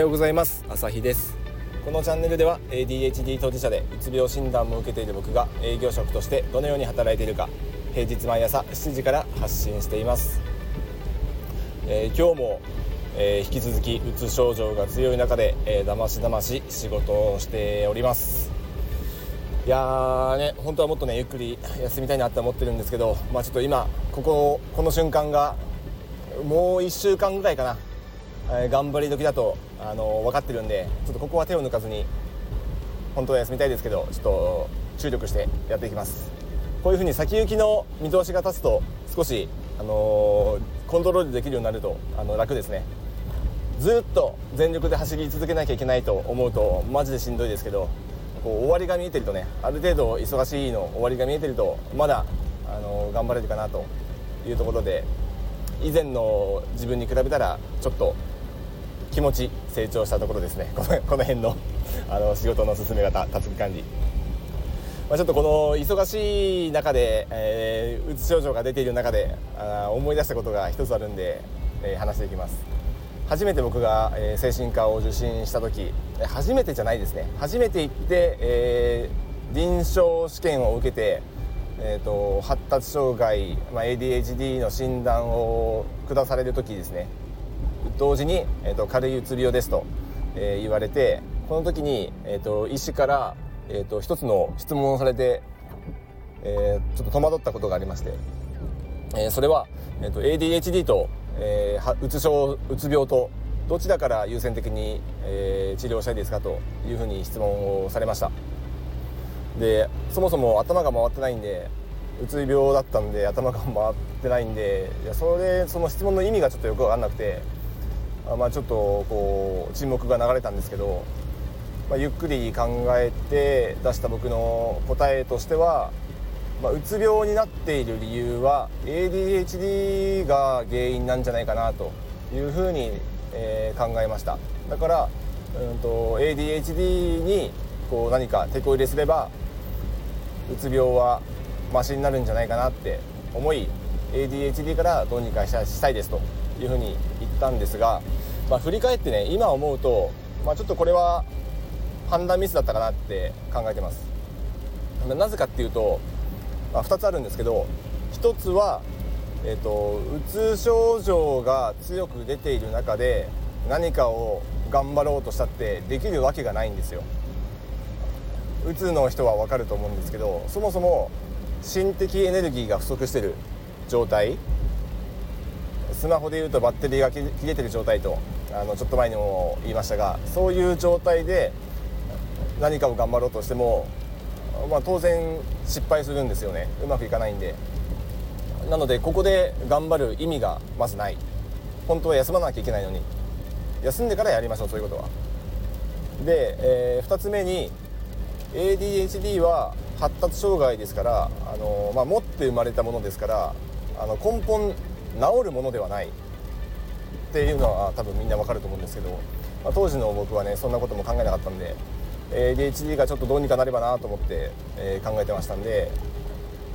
ようございます。朝日です。このチャンネルでは ADHD 当事者でうつ病診断も受けている僕が営業職としてどのように働いているか平日毎朝7時から発信しています、えー、今日も、えー、引き続きうつ症状が強い中で、えー、だましだまし仕事をしております。いやーね本当はもっとねゆっくり休みたいなって思ってるんですけどまあちょっと今こここの瞬間がもう1週間ぐらいかな。え頑張り時だとあの分かってるんでちょっとここは手を抜かずに本当は休みたいですけどちょっと注力してやっていきます。こういうふうに先行きの見通しが立つと少し、あのコントロールできるようになるとあの楽ですね。ずっと全力で走り続けなきゃいけないと思うとマジでしんどいですけどこう終わりが見えてるとねある程度忙しいの終わりが見えてるとまだ、あの頑張れるかなというところで以前の自分に比べたらちょっと気持ち成長したところですね。このこの辺の あの仕事の進め方タスク管理、まあ、ちょっとこの忙しい中で、えー、うつ症状が出ている中であ思い出したことが一つあるんで、えー、話していきます。初めて僕が、えー、精神科を受診した時初めてじゃないですね。初めて行って、えー、臨床試験を受けてえーと、発達障害、まあ、ADHD の診断を下される時ですね。同時に、えーと、軽いうつ病ですと、えー、言われてこの時に、えーと、医師から、えー、と一つの質問をされて、えー、ちょっと戸惑ったことがありまして、えー、それは、えー、と ADHD と、えー、うつ症うつ病とどちらから優先的に、えー、治療したいですかというふうに質問をされました。でそもそも頭が回ってないんでうつ病だったんで頭が回ってないんでいやそれその質問の意味がちょっとよく分かんなくてまあちょっとこう沈黙が流れたんですけど、まあ、ゆっくり考えて出した僕の答えとしては、まあ、うつ病になっている理由は ADHD が原因なんじゃないかなというふうに、えー、考えました。だから、うんと、ADHD にこう何か手こ入れすればうつ病はマシになるんじゃないかなって思い ADHD からどうにかしたいですと。いうふうに言ったんですが、まあ、振り返ってね今思うと、まあ、ちょっとこれは判断ミスだったかなって考えてます。なぜかっていうと、まあ、2つあるんですけど1つは、えーと、うつ症状が強く出ている中で何かを頑張ろうとしたってできるわけがないんですよ。うつの人は分かると思うんですけどそもそも心的エネルギーが不足してる状態スマホでいうとバッテリーが切れてる状態とあのちょっと前にも言いましたがそういう状態で何かを頑張ろうとしても、まあ、当然失敗するんですよね。うまくいかないんで。なのでここで頑張る意味がまずない。本当は休まなきゃいけないのに。休んでからやりましょうそういうことは。で、えー、2つ目に ADHD は発達障害ですから、あのまあ、持って生まれたものですからあの根本治るものではないっていうのは多分みんなわかると思うんですけど、まあ、当時の僕はねそんなことも考えなかったんで ADHD がちょっとどうにかなればなと思って、え、考えてましたんで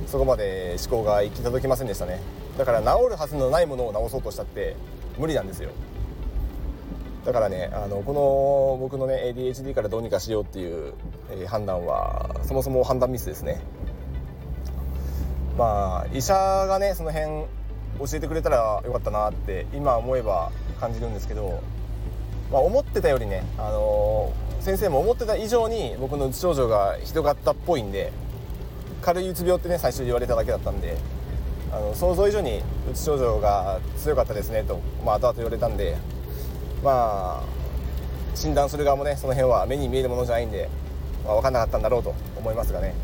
そこまで思考が行き届きませんでしたね。だから治るはずのないものを治そうとしたって無理なんですよ。だからねあのこの僕のね ADHD からどうにかしようっていう、え、判断はそもそも判断ミスですね。まあ医者がねその辺教えてくれたらよかったなって今思えば感じるんですけど、まあ、思ってたよりね、あのー、先生も思ってた以上に僕のうつ症状がひどかったっぽいんで軽いうつ病ってね最初言われただけだったんであの想像以上にうつ症状が強かったですねと、まあ、後々言われたんでまあ診断する側もねその辺は目に見えるものじゃないんで、まあ、分かんなかったんだろうと思いますがね。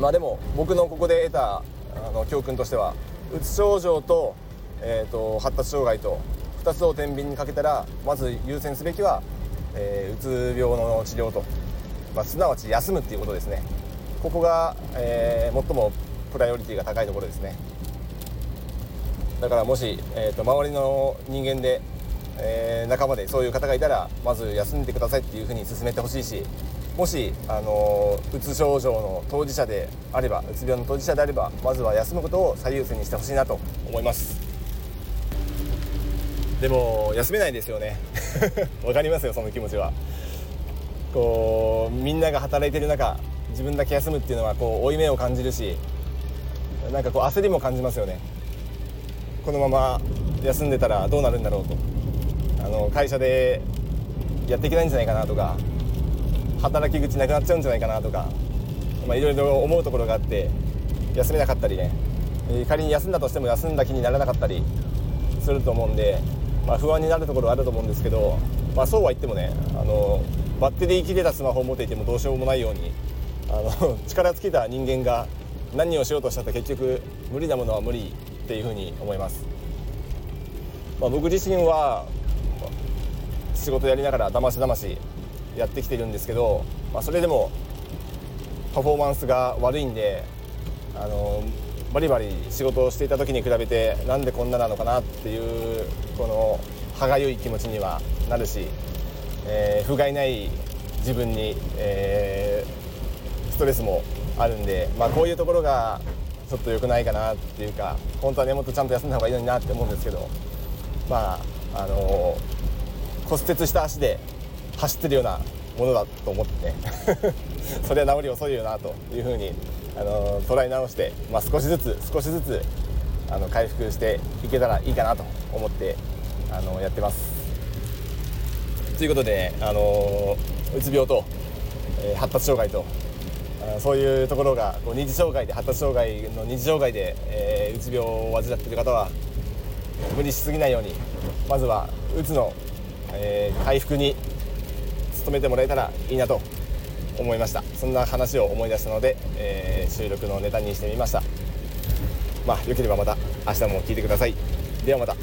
まあでも僕のここで得たあの教訓としてはうつ症状と,、えーと、発達障害と2つを天秤にかけたらまず優先すべきは、えー、うつ病の治療と、まあ、すなわち休むっていうことですね。ここが、えー、最もプライオリティが高いところですね。だからもし、えーと周りの人間でえー、仲間でそういう方がいたらまず休んでくださいっていうふうに勧めてほしいしもし、あのうつ症状の当事者であればうつ病の当事者であればまずは休むことを最優先にしてほしいなと思います。でも休めないですよね。わかりますよその気持ちは。こうみんなが働いてる中自分だけ休むっていうのはこう負い目を感じるしなんかこう焦りも感じますよね。このまま休んでたらどうなるんだろうと。あの会社でやっていけないんじゃないかなとか働き口なくなっちゃうんじゃないかなとかいろいろ思うところがあって休めなかったりね。仮に休んだとしても休んだ気にならなかったりすると思うんで、まあ、不安になるところはあると思うんですけど、まあ、そうは言ってもねあのバッテリー切れたスマホを持っていてもどうしようもないようにあの 力尽きた人間が何をしようとしたって結局無理なものは無理っていうふうに思います、まあ、僕自身は仕事やりながらだましだましやってきてるんですけど、まあ、それでもパフォーマンスが悪いんであのバリバリ仕事をしていた時に比べてなんでこんななのかなっていうこの歯がゆい気持ちにはなるし、えー、不甲斐ない自分に、えー、ストレスもあるんで、まあ、こういうところがちょっと良くないかなっていうか本当はねもっとちゃんと休んだ方がいいのになって思うんですけどまああのー、骨折した足で走ってるようなものだと思って それは治り遅いよなというふうにあの捉え直して、まあ、少しずつ少しずつあの回復していけたらいいかなと思ってあのやってます。ということで、あのうつ病と、えー、発達障害とそういうところがこう二次障害で発達障害の二次障害で、えー、うつ病を患っている方は無理しすぎないようにまずはうつの、えー、回復に務めてもらえたらいいなと思いました。そんな話を思い出したので、えー、収録のネタにしてみました。まあよければまた明日も聞いてください。ではまた。